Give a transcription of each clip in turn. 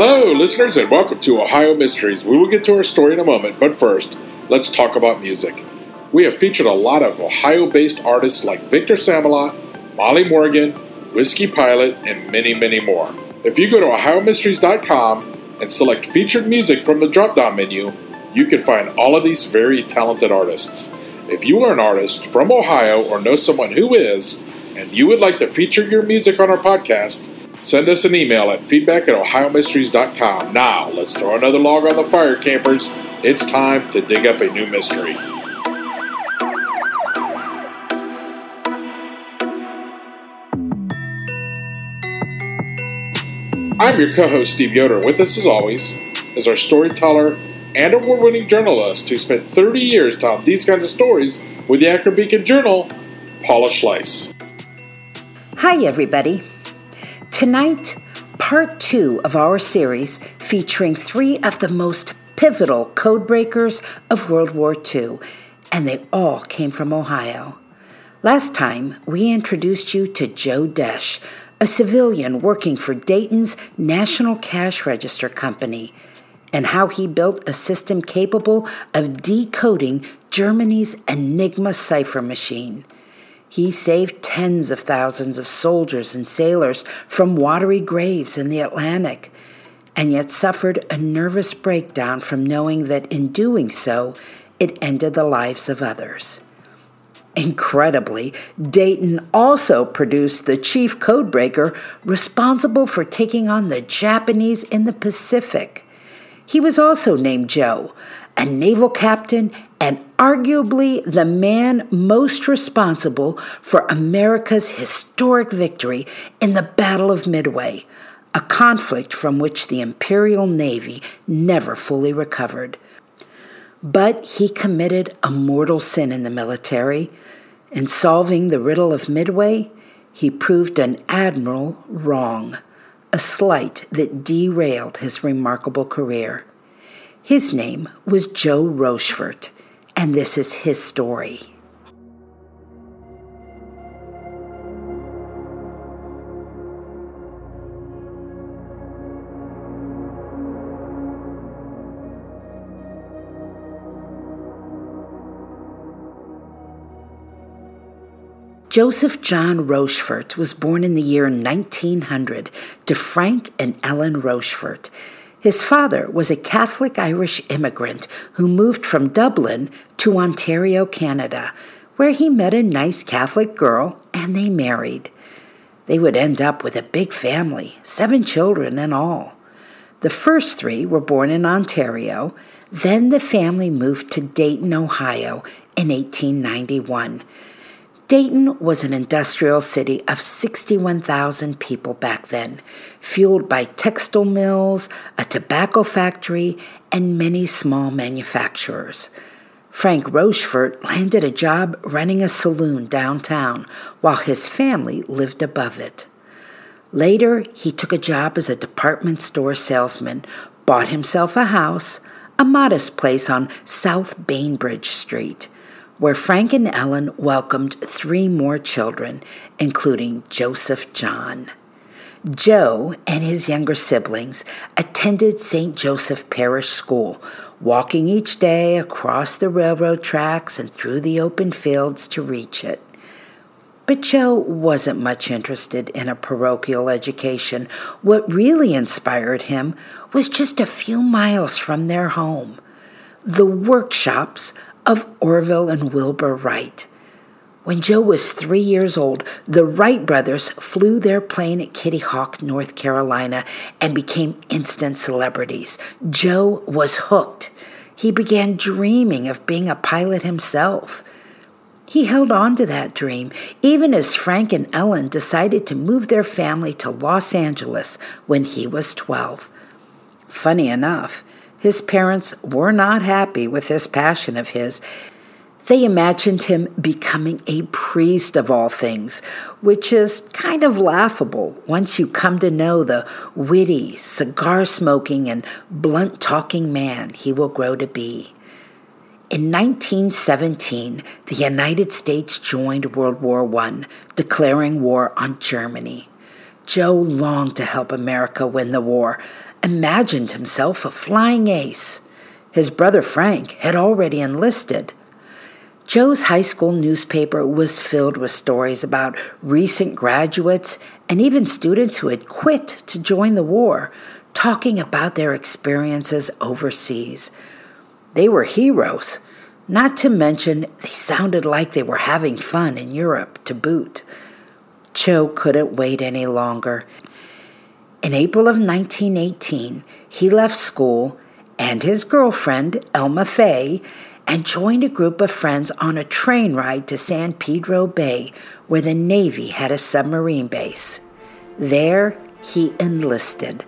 Hello, listeners, and welcome to Ohio Mysteries. We will get to our story in a moment, but first, let's talk about music. We have featured a lot of Ohio based artists like Victor Samalot, Molly Morgan, Whiskey Pilot, and many, many more. If you go to OhioMysteries.com and select featured music from the drop down menu, you can find all of these very talented artists. If you are an artist from Ohio or know someone who is, and you would like to feature your music on our podcast, Send us an email at feedback at ohiomysteries.com. Now, let's throw another log on the fire, campers. It's time to dig up a new mystery. I'm your co host, Steve Yoder, with us, as always, is our storyteller and award winning journalist who spent 30 years telling these kinds of stories with the Akron Beacon Journal, Paula Schleis. Hi, everybody. Tonight, part two of our series featuring three of the most pivotal codebreakers of World War II, and they all came from Ohio. Last time, we introduced you to Joe Desch, a civilian working for Dayton's National Cash Register Company, and how he built a system capable of decoding Germany's Enigma cipher machine. He saved tens of thousands of soldiers and sailors from watery graves in the Atlantic, and yet suffered a nervous breakdown from knowing that in doing so, it ended the lives of others. Incredibly, Dayton also produced the chief codebreaker responsible for taking on the Japanese in the Pacific. He was also named Joe, a naval captain and arguably the man most responsible for America's historic victory in the Battle of Midway, a conflict from which the Imperial Navy never fully recovered. But he committed a mortal sin in the military. In solving the riddle of Midway, he proved an admiral wrong, a slight that derailed his remarkable career. His name was Joe Rochefort, and this is his story. Joseph John Rochefort was born in the year 1900 to Frank and Ellen Rochefort. His father was a Catholic Irish immigrant who moved from Dublin to Ontario, Canada, where he met a nice Catholic girl and they married. They would end up with a big family, seven children in all. The first three were born in Ontario, then the family moved to Dayton, Ohio in 1891. Dayton was an industrial city of 61,000 people back then, fueled by textile mills, a tobacco factory, and many small manufacturers. Frank Rochefort landed a job running a saloon downtown while his family lived above it. Later, he took a job as a department store salesman, bought himself a house, a modest place on South Bainbridge Street where Frank and Ellen welcomed three more children, including Joseph John. Joe and his younger siblings attended St. Joseph Parish School, walking each day across the railroad tracks and through the open fields to reach it. But Joe wasn't much interested in a parochial education. What really inspired him was just a few miles from their home the workshops of Orville and Wilbur Wright. When Joe was three years old, the Wright brothers flew their plane at Kitty Hawk, North Carolina, and became instant celebrities. Joe was hooked. He began dreaming of being a pilot himself. He held on to that dream, even as Frank and Ellen decided to move their family to Los Angeles when he was 12. Funny enough, his parents were not happy with this passion of his they imagined him becoming a priest of all things, which is kind of laughable once you come to know the witty, cigar smoking, and blunt talking man he will grow to be. In 1917, the United States joined World War I, declaring war on Germany. Joe longed to help America win the war, imagined himself a flying ace. His brother Frank had already enlisted. Joe's high school newspaper was filled with stories about recent graduates and even students who had quit to join the war, talking about their experiences overseas. They were heroes, not to mention they sounded like they were having fun in Europe to boot. Joe couldn't wait any longer. In April of 1918, he left school and his girlfriend, Elma Fay, and joined a group of friends on a train ride to San Pedro Bay, where the Navy had a submarine base. There, he enlisted.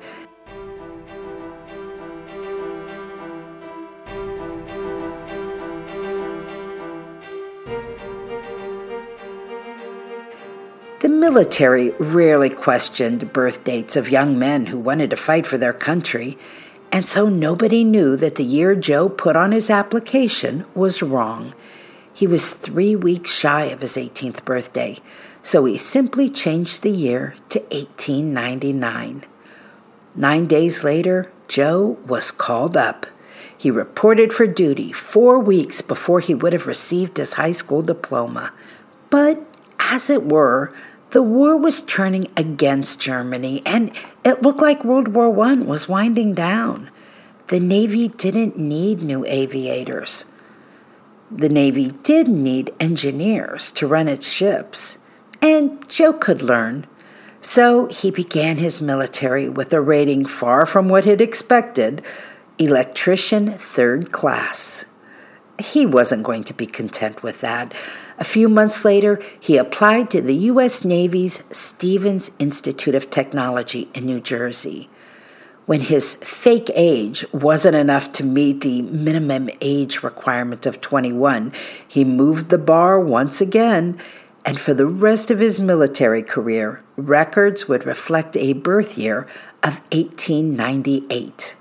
The military rarely questioned birth dates of young men who wanted to fight for their country, and so nobody knew that the year Joe put on his application was wrong. He was three weeks shy of his 18th birthday, so he simply changed the year to 1899. Nine days later, Joe was called up. He reported for duty four weeks before he would have received his high school diploma. But, as it were, the war was turning against Germany, and it looked like World War I was winding down. The Navy didn't need new aviators. The Navy did need engineers to run its ships, and Joe could learn. So he began his military with a rating far from what he'd expected electrician third class. He wasn't going to be content with that. A few months later, he applied to the U.S. Navy's Stevens Institute of Technology in New Jersey. When his fake age wasn't enough to meet the minimum age requirement of 21, he moved the bar once again, and for the rest of his military career, records would reflect a birth year of 1898.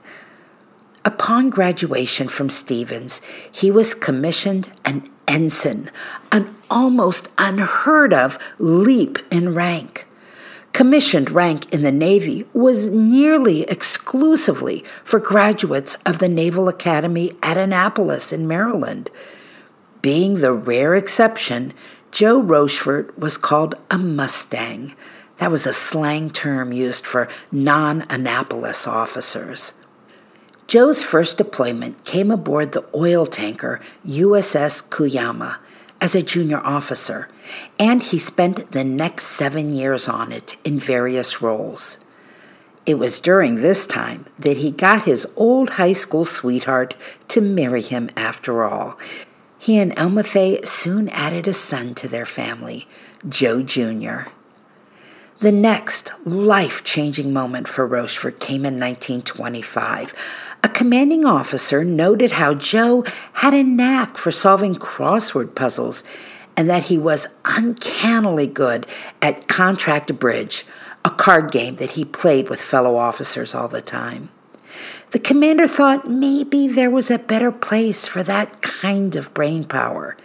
Upon graduation from Stevens, he was commissioned an ensign, an almost unheard of leap in rank. Commissioned rank in the Navy was nearly exclusively for graduates of the Naval Academy at Annapolis in Maryland. Being the rare exception, Joe Rochefort was called a Mustang. That was a slang term used for non Annapolis officers. Joe's first deployment came aboard the oil tanker USS Cuyama as a junior officer, and he spent the next seven years on it in various roles. It was during this time that he got his old high school sweetheart to marry him after all. He and Elma Fay soon added a son to their family, Joe Jr. The next life changing moment for Rochefort came in 1925 a commanding officer noted how Joe had a knack for solving crossword puzzles and that he was uncannily good at contract bridge, a card game that he played with fellow officers all the time. The commander thought maybe there was a better place for that kind of brain power.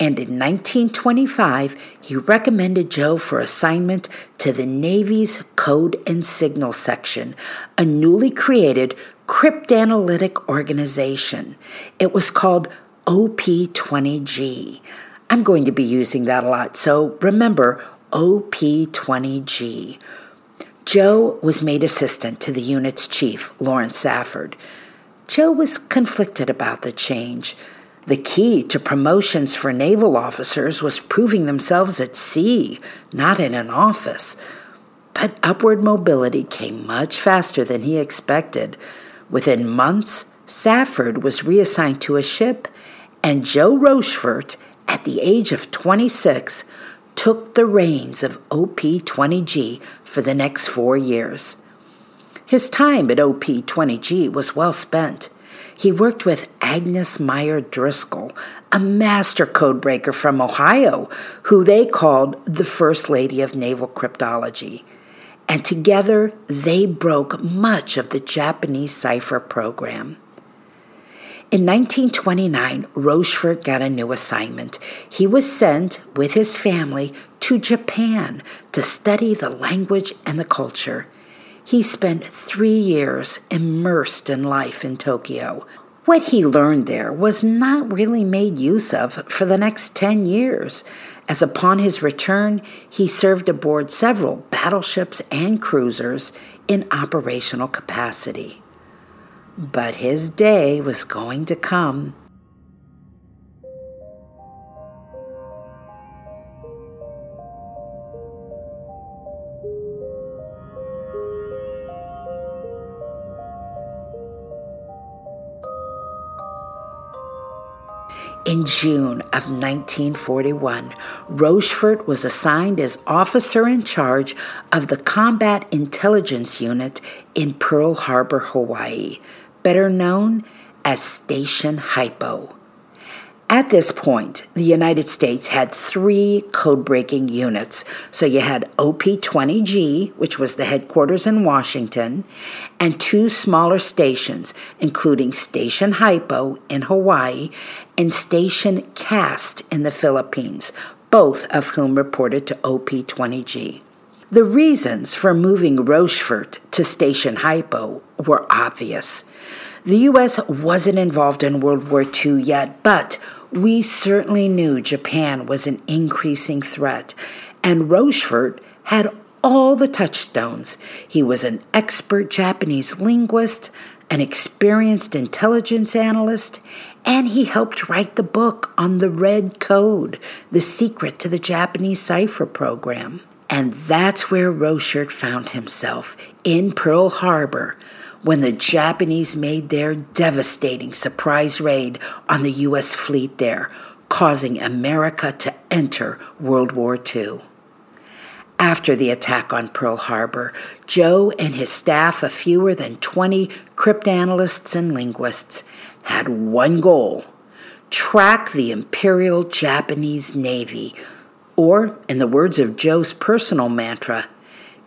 And in 1925 he recommended Joe for assignment to the Navy's Code and Signal Section, a newly created cryptanalytic organization. It was called OP20G. I'm going to be using that a lot, so remember OP20G. Joe was made assistant to the unit's chief, Lawrence Safford. Joe was conflicted about the change. The key to promotions for naval officers was proving themselves at sea, not in an office. But upward mobility came much faster than he expected. Within months, Safford was reassigned to a ship, and Joe Rochefort, at the age of 26, took the reins of OP 20G for the next four years. His time at OP 20G was well spent. He worked with Agnes Meyer Driscoll, a master codebreaker from Ohio, who they called the First Lady of Naval Cryptology and together they broke much of the Japanese cipher program. In 1929, Rochefort got a new assignment. He was sent with his family to Japan to study the language and the culture. He spent three years immersed in life in Tokyo. What he learned there was not really made use of for the next 10 years, as upon his return he served aboard several battleships and cruisers in operational capacity. But his day was going to come. In June of 1941, Rochefort was assigned as officer in charge of the Combat Intelligence Unit in Pearl Harbor, Hawaii, better known as Station Hypo. At this point, the United States had three code breaking units. So you had OP 20G, which was the headquarters in Washington, and two smaller stations, including Station Hypo in Hawaii and Station Cast in the Philippines, both of whom reported to OP 20G. The reasons for moving Rochefort to Station Hypo were obvious. The U.S. wasn't involved in World War II yet, but we certainly knew Japan was an increasing threat, and Rochefort had all the touchstones. He was an expert Japanese linguist, an experienced intelligence analyst, and he helped write the book on the Red Code, the secret to the Japanese cipher program. And that's where Rochefort found himself, in Pearl Harbor, when the Japanese made their devastating surprise raid on the U.S. fleet there, causing America to enter World War II. After the attack on Pearl Harbor, Joe and his staff of fewer than 20 cryptanalysts and linguists had one goal track the Imperial Japanese Navy, or, in the words of Joe's personal mantra,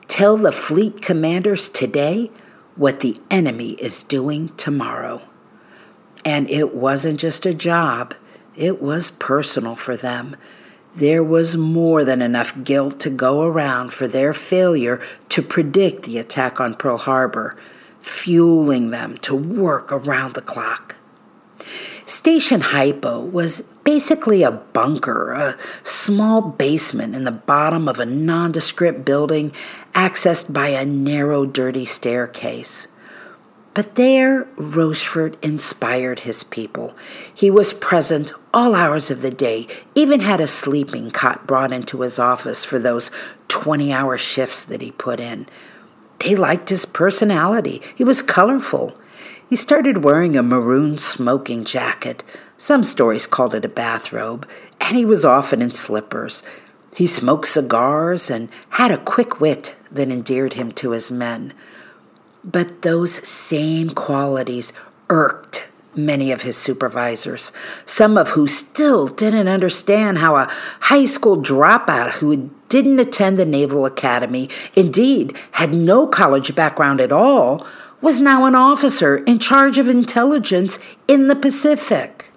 tell the fleet commanders today what the enemy is doing tomorrow. And it wasn't just a job, it was personal for them. There was more than enough guilt to go around for their failure to predict the attack on Pearl Harbor, fueling them to work around the clock. Station Hypo was basically a bunker, a small basement in the bottom of a nondescript building accessed by a narrow, dirty staircase. But there, Rochefort inspired his people. He was present all hours of the day, even had a sleeping cot brought into his office for those 20 hour shifts that he put in. They liked his personality. He was colorful. He started wearing a maroon smoking jacket. Some stories called it a bathrobe, and he was often in slippers. He smoked cigars and had a quick wit that endeared him to his men. But those same qualities irked many of his supervisors, some of who still didn't understand how a high school dropout who didn't attend the Naval Academy, indeed had no college background at all, was now an officer in charge of intelligence in the Pacific.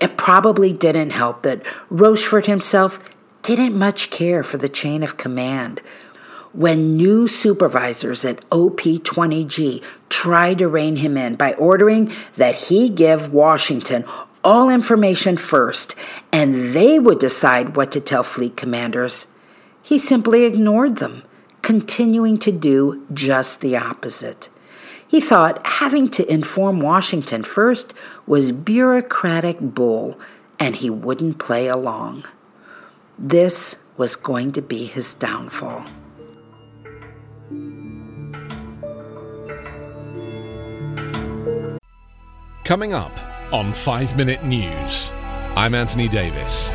It probably didn't help that Rochefort himself didn't much care for the chain of command. When new supervisors at OP 20G tried to rein him in by ordering that he give Washington all information first and they would decide what to tell fleet commanders, he simply ignored them, continuing to do just the opposite. He thought having to inform Washington first was bureaucratic bull, and he wouldn't play along. This was going to be his downfall. Coming up on 5 Minute News, I'm Anthony Davis.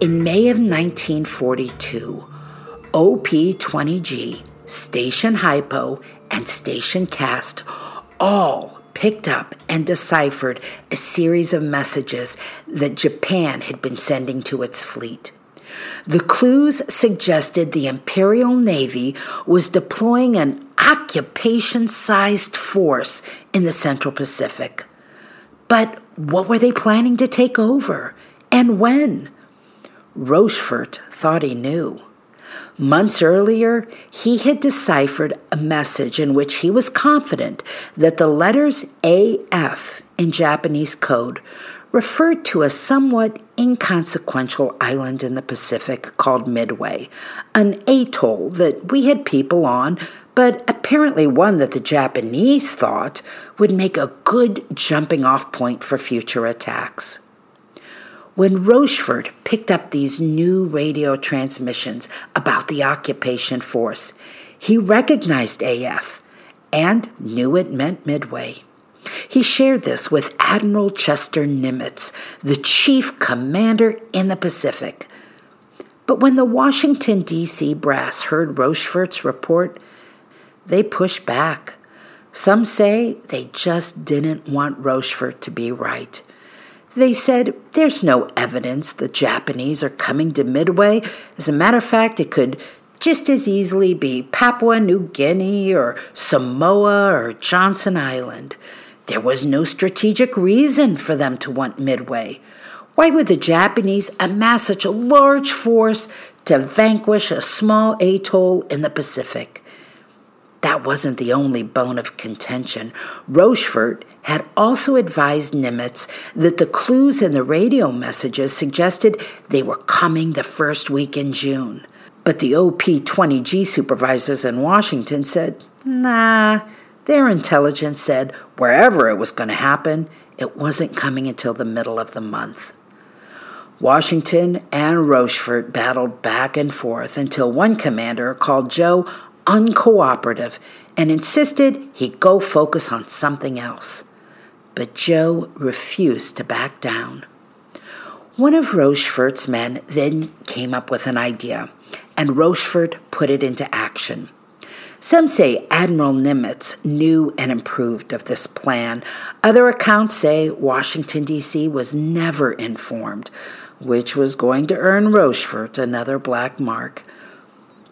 In May of 1942, OP 20G, Station Hypo, and Station Cast all picked up and deciphered a series of messages that Japan had been sending to its fleet. The clues suggested the Imperial Navy was deploying an occupation sized force in the Central Pacific. But what were they planning to take over? And when? Rochefort thought he knew. Months earlier, he had deciphered a message in which he was confident that the letters AF in Japanese code referred to a somewhat inconsequential island in the Pacific called Midway, an atoll that we had people on, but apparently one that the Japanese thought would make a good jumping off point for future attacks. When Rochefort picked up these new radio transmissions about the occupation force, he recognized AF and knew it meant Midway. He shared this with Admiral Chester Nimitz, the chief commander in the Pacific. But when the Washington, D.C. brass heard Rochefort's report, they pushed back. Some say they just didn't want Rochefort to be right. They said there's no evidence the Japanese are coming to Midway. As a matter of fact, it could just as easily be Papua New Guinea or Samoa or Johnson Island. There was no strategic reason for them to want Midway. Why would the Japanese amass such a large force to vanquish a small atoll in the Pacific? That wasn't the only bone of contention. Rochefort had also advised Nimitz that the clues in the radio messages suggested they were coming the first week in June. But the OP 20G supervisors in Washington said, nah, their intelligence said wherever it was going to happen, it wasn't coming until the middle of the month. Washington and Rochefort battled back and forth until one commander called Joe uncooperative and insisted he go focus on something else. But Joe refused to back down. One of Rochefort's men then came up with an idea, and Rochefort put it into action. Some say Admiral Nimitz knew and approved of this plan. Other accounts say Washington, D.C. was never informed, which was going to earn Rochefort another black mark.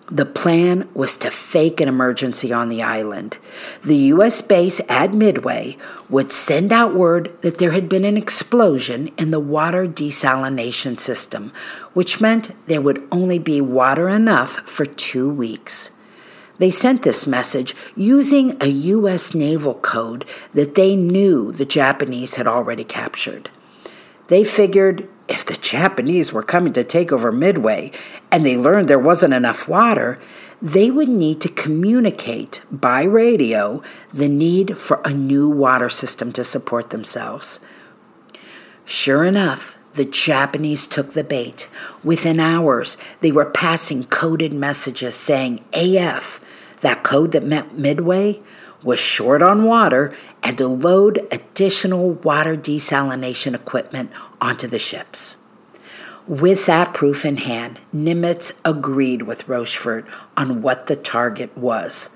The plan was to fake an emergency on the island. The U.S. base at Midway would send out word that there had been an explosion in the water desalination system, which meant there would only be water enough for two weeks. They sent this message using a U.S. naval code that they knew the Japanese had already captured. They figured if the Japanese were coming to take over Midway and they learned there wasn't enough water, they would need to communicate by radio the need for a new water system to support themselves. Sure enough, the Japanese took the bait. Within hours, they were passing coded messages saying AF, that code that meant Midway, was short on water and to load additional water desalination equipment onto the ships. With that proof in hand, Nimitz agreed with Rochefort on what the target was.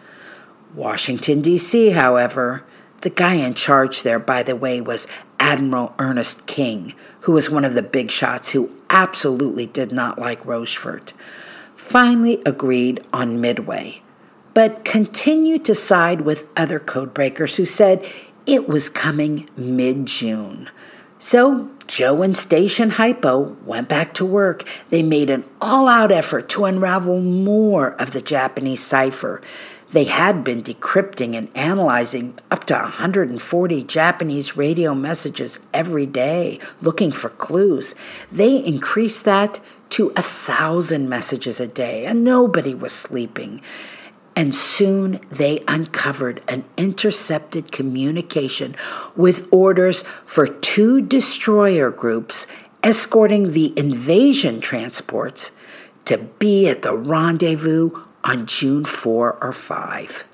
Washington, D.C., however, the guy in charge there, by the way, was Admiral Ernest King, who was one of the big shots who absolutely did not like Rochefort, finally agreed on Midway, but continued to side with other codebreakers who said it was coming mid June. So Joe and Station Hypo went back to work. They made an all out effort to unravel more of the Japanese cipher. They had been decrypting and analyzing up to 140 Japanese radio messages every day, looking for clues. They increased that to a thousand messages a day, and nobody was sleeping. And soon they uncovered an intercepted communication with orders for two destroyer groups escorting the invasion transports to be at the rendezvous on June 4 or 5.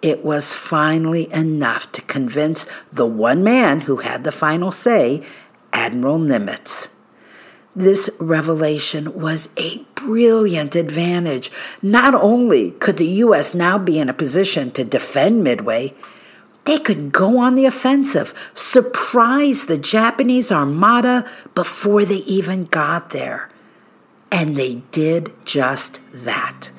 It was finally enough to convince the one man who had the final say, Admiral Nimitz. This revelation was a brilliant advantage. Not only could the U.S. now be in a position to defend Midway, they could go on the offensive, surprise the Japanese armada before they even got there. And they did just that.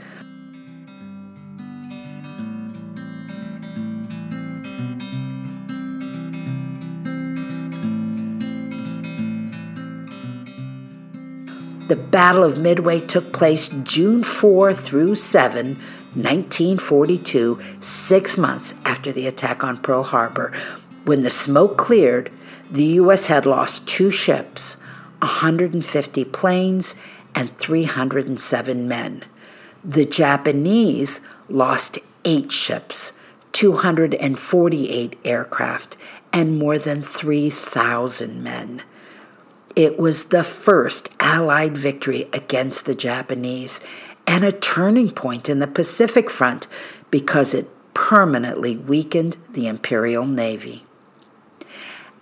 The Battle of Midway took place June 4 through 7, 1942, six months after the attack on Pearl Harbor. When the smoke cleared, the U.S. had lost two ships, 150 planes, and 307 men. The Japanese lost eight ships, 248 aircraft, and more than 3,000 men. It was the first Allied victory against the Japanese and a turning point in the Pacific Front because it permanently weakened the Imperial Navy.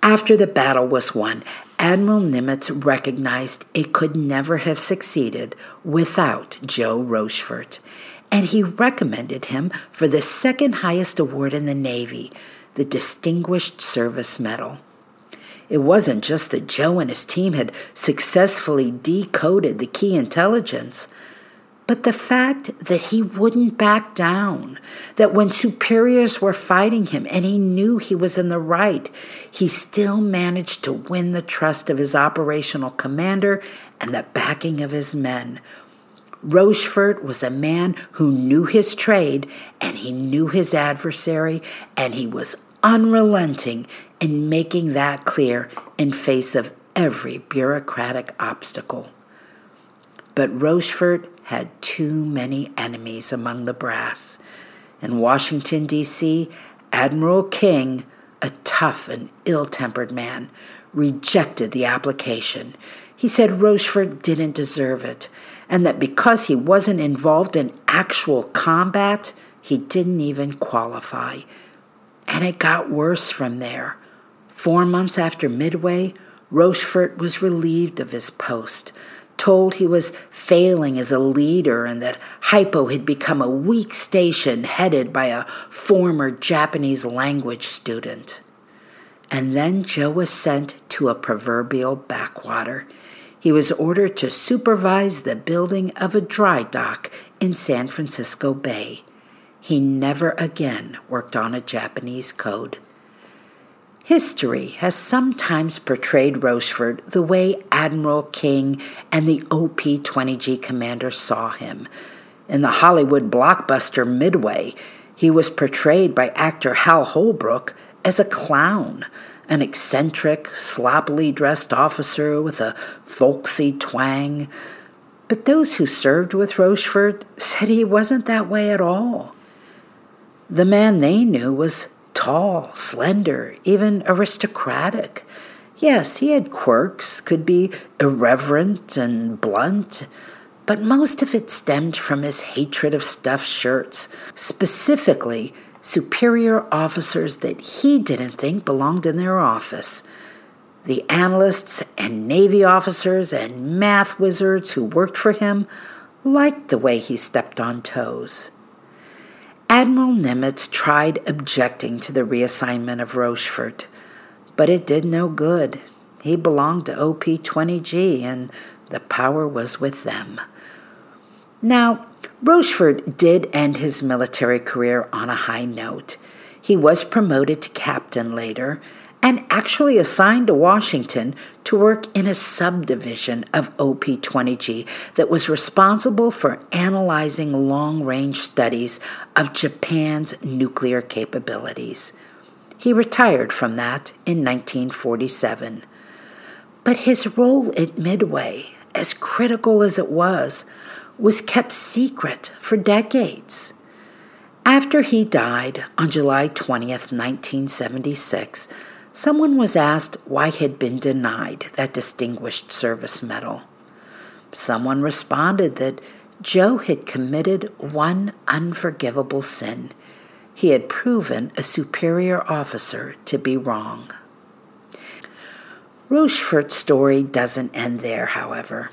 After the battle was won, Admiral Nimitz recognized it could never have succeeded without Joe Rochefort, and he recommended him for the second highest award in the Navy, the Distinguished Service Medal. It wasn't just that Joe and his team had successfully decoded the key intelligence, but the fact that he wouldn't back down, that when superiors were fighting him and he knew he was in the right, he still managed to win the trust of his operational commander and the backing of his men. Rochefort was a man who knew his trade and he knew his adversary, and he was unrelenting in making that clear in face of every bureaucratic obstacle. But Rochefort had too many enemies among the brass. In Washington, D.C., Admiral King, a tough and ill tempered man, rejected the application. He said Rochefort didn't deserve it, and that because he wasn't involved in actual combat, he didn't even qualify. And it got worse from there. Four months after Midway, Rochefort was relieved of his post, told he was failing as a leader and that Hypo had become a weak station headed by a former Japanese language student. And then Joe was sent to a proverbial backwater. He was ordered to supervise the building of a dry dock in San Francisco Bay. He never again worked on a Japanese code. History has sometimes portrayed Rochefort the way Admiral King and the OP 20G commander saw him. In the Hollywood blockbuster Midway, he was portrayed by actor Hal Holbrook as a clown, an eccentric, sloppily dressed officer with a folksy twang. But those who served with Rochefort said he wasn't that way at all. The man they knew was tall, slender, even aristocratic. Yes, he had quirks, could be irreverent and blunt, but most of it stemmed from his hatred of stuffed shirts, specifically superior officers that he didn't think belonged in their office. The analysts and Navy officers and math wizards who worked for him liked the way he stepped on toes. Admiral Nimitz tried objecting to the reassignment of Rochefort, but it did no good. He belonged to OP 20G, and the power was with them. Now, Rochefort did end his military career on a high note. He was promoted to captain later and actually assigned to Washington to work in a subdivision of OP 20G that was responsible for analyzing long range studies of Japan's nuclear capabilities. He retired from that in 1947. But his role at Midway, as critical as it was, was kept secret for decades. After he died on July 20th, 1976, someone was asked why he had been denied that Distinguished Service Medal. Someone responded that Joe had committed one unforgivable sin. He had proven a superior officer to be wrong. Rochefort's story doesn't end there, however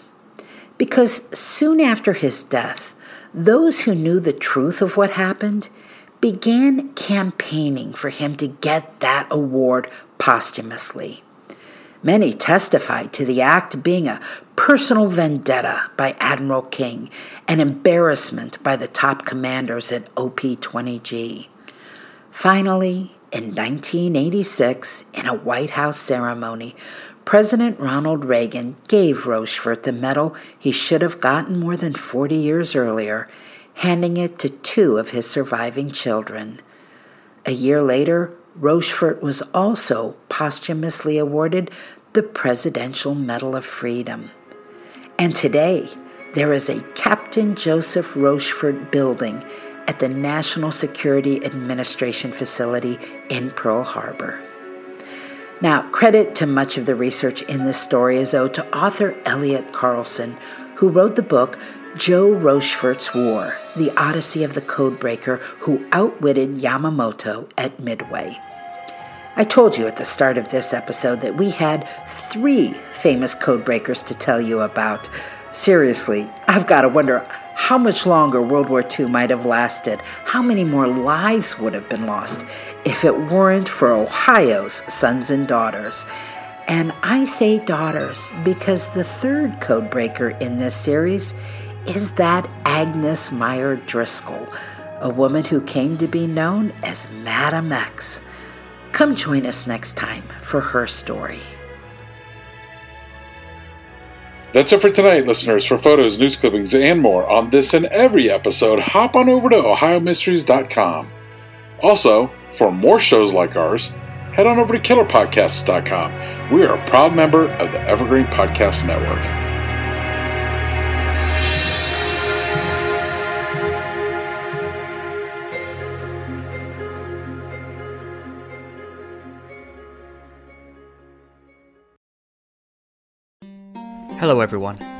because soon after his death, those who knew the truth of what happened began campaigning for him to get that award posthumously. Many testified to the act being a personal vendetta by Admiral King, an embarrassment by the top commanders at OP 20G. Finally, in 1986, in a White House ceremony, President Ronald Reagan gave Rochefort the medal he should have gotten more than 40 years earlier, handing it to two of his surviving children. A year later, Rochefort was also posthumously awarded the Presidential Medal of Freedom. And today, there is a Captain Joseph Rochefort building at the National Security Administration facility in Pearl Harbor. Now, credit to much of the research in this story is owed to author Elliot Carlson, who wrote the book Joe Rochefort's War The Odyssey of the Codebreaker Who Outwitted Yamamoto at Midway. I told you at the start of this episode that we had three famous codebreakers to tell you about. Seriously, I've got to wonder how much longer World War II might have lasted, how many more lives would have been lost if it weren't for Ohio's sons and daughters. And I say daughters because the third codebreaker in this series is that Agnes Meyer Driscoll, a woman who came to be known as Madam X. Come join us next time for her story. That's it for tonight, listeners. For photos, news clippings, and more on this and every episode, hop on over to OhioMysteries.com. Also, for more shows like ours, head on over to KillerPodcasts.com. We are a proud member of the Evergreen Podcast Network. Hello, everyone.